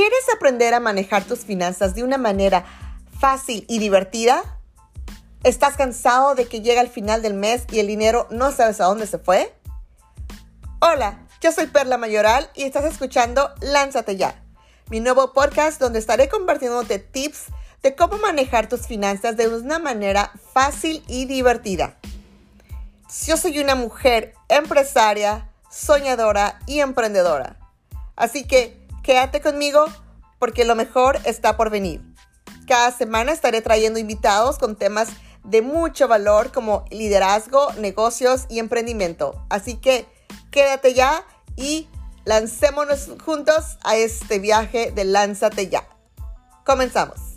¿Quieres aprender a manejar tus finanzas de una manera fácil y divertida? ¿Estás cansado de que llega el final del mes y el dinero no sabes a dónde se fue? Hola, yo soy Perla Mayoral y estás escuchando Lánzate ya, mi nuevo podcast donde estaré compartiéndote tips de cómo manejar tus finanzas de una manera fácil y divertida. Yo soy una mujer empresaria, soñadora y emprendedora. Así que quédate conmigo porque lo mejor está por venir. Cada semana estaré trayendo invitados con temas de mucho valor como liderazgo, negocios y emprendimiento. Así que quédate ya y lancémonos juntos a este viaje de Lánzate ya. Comenzamos.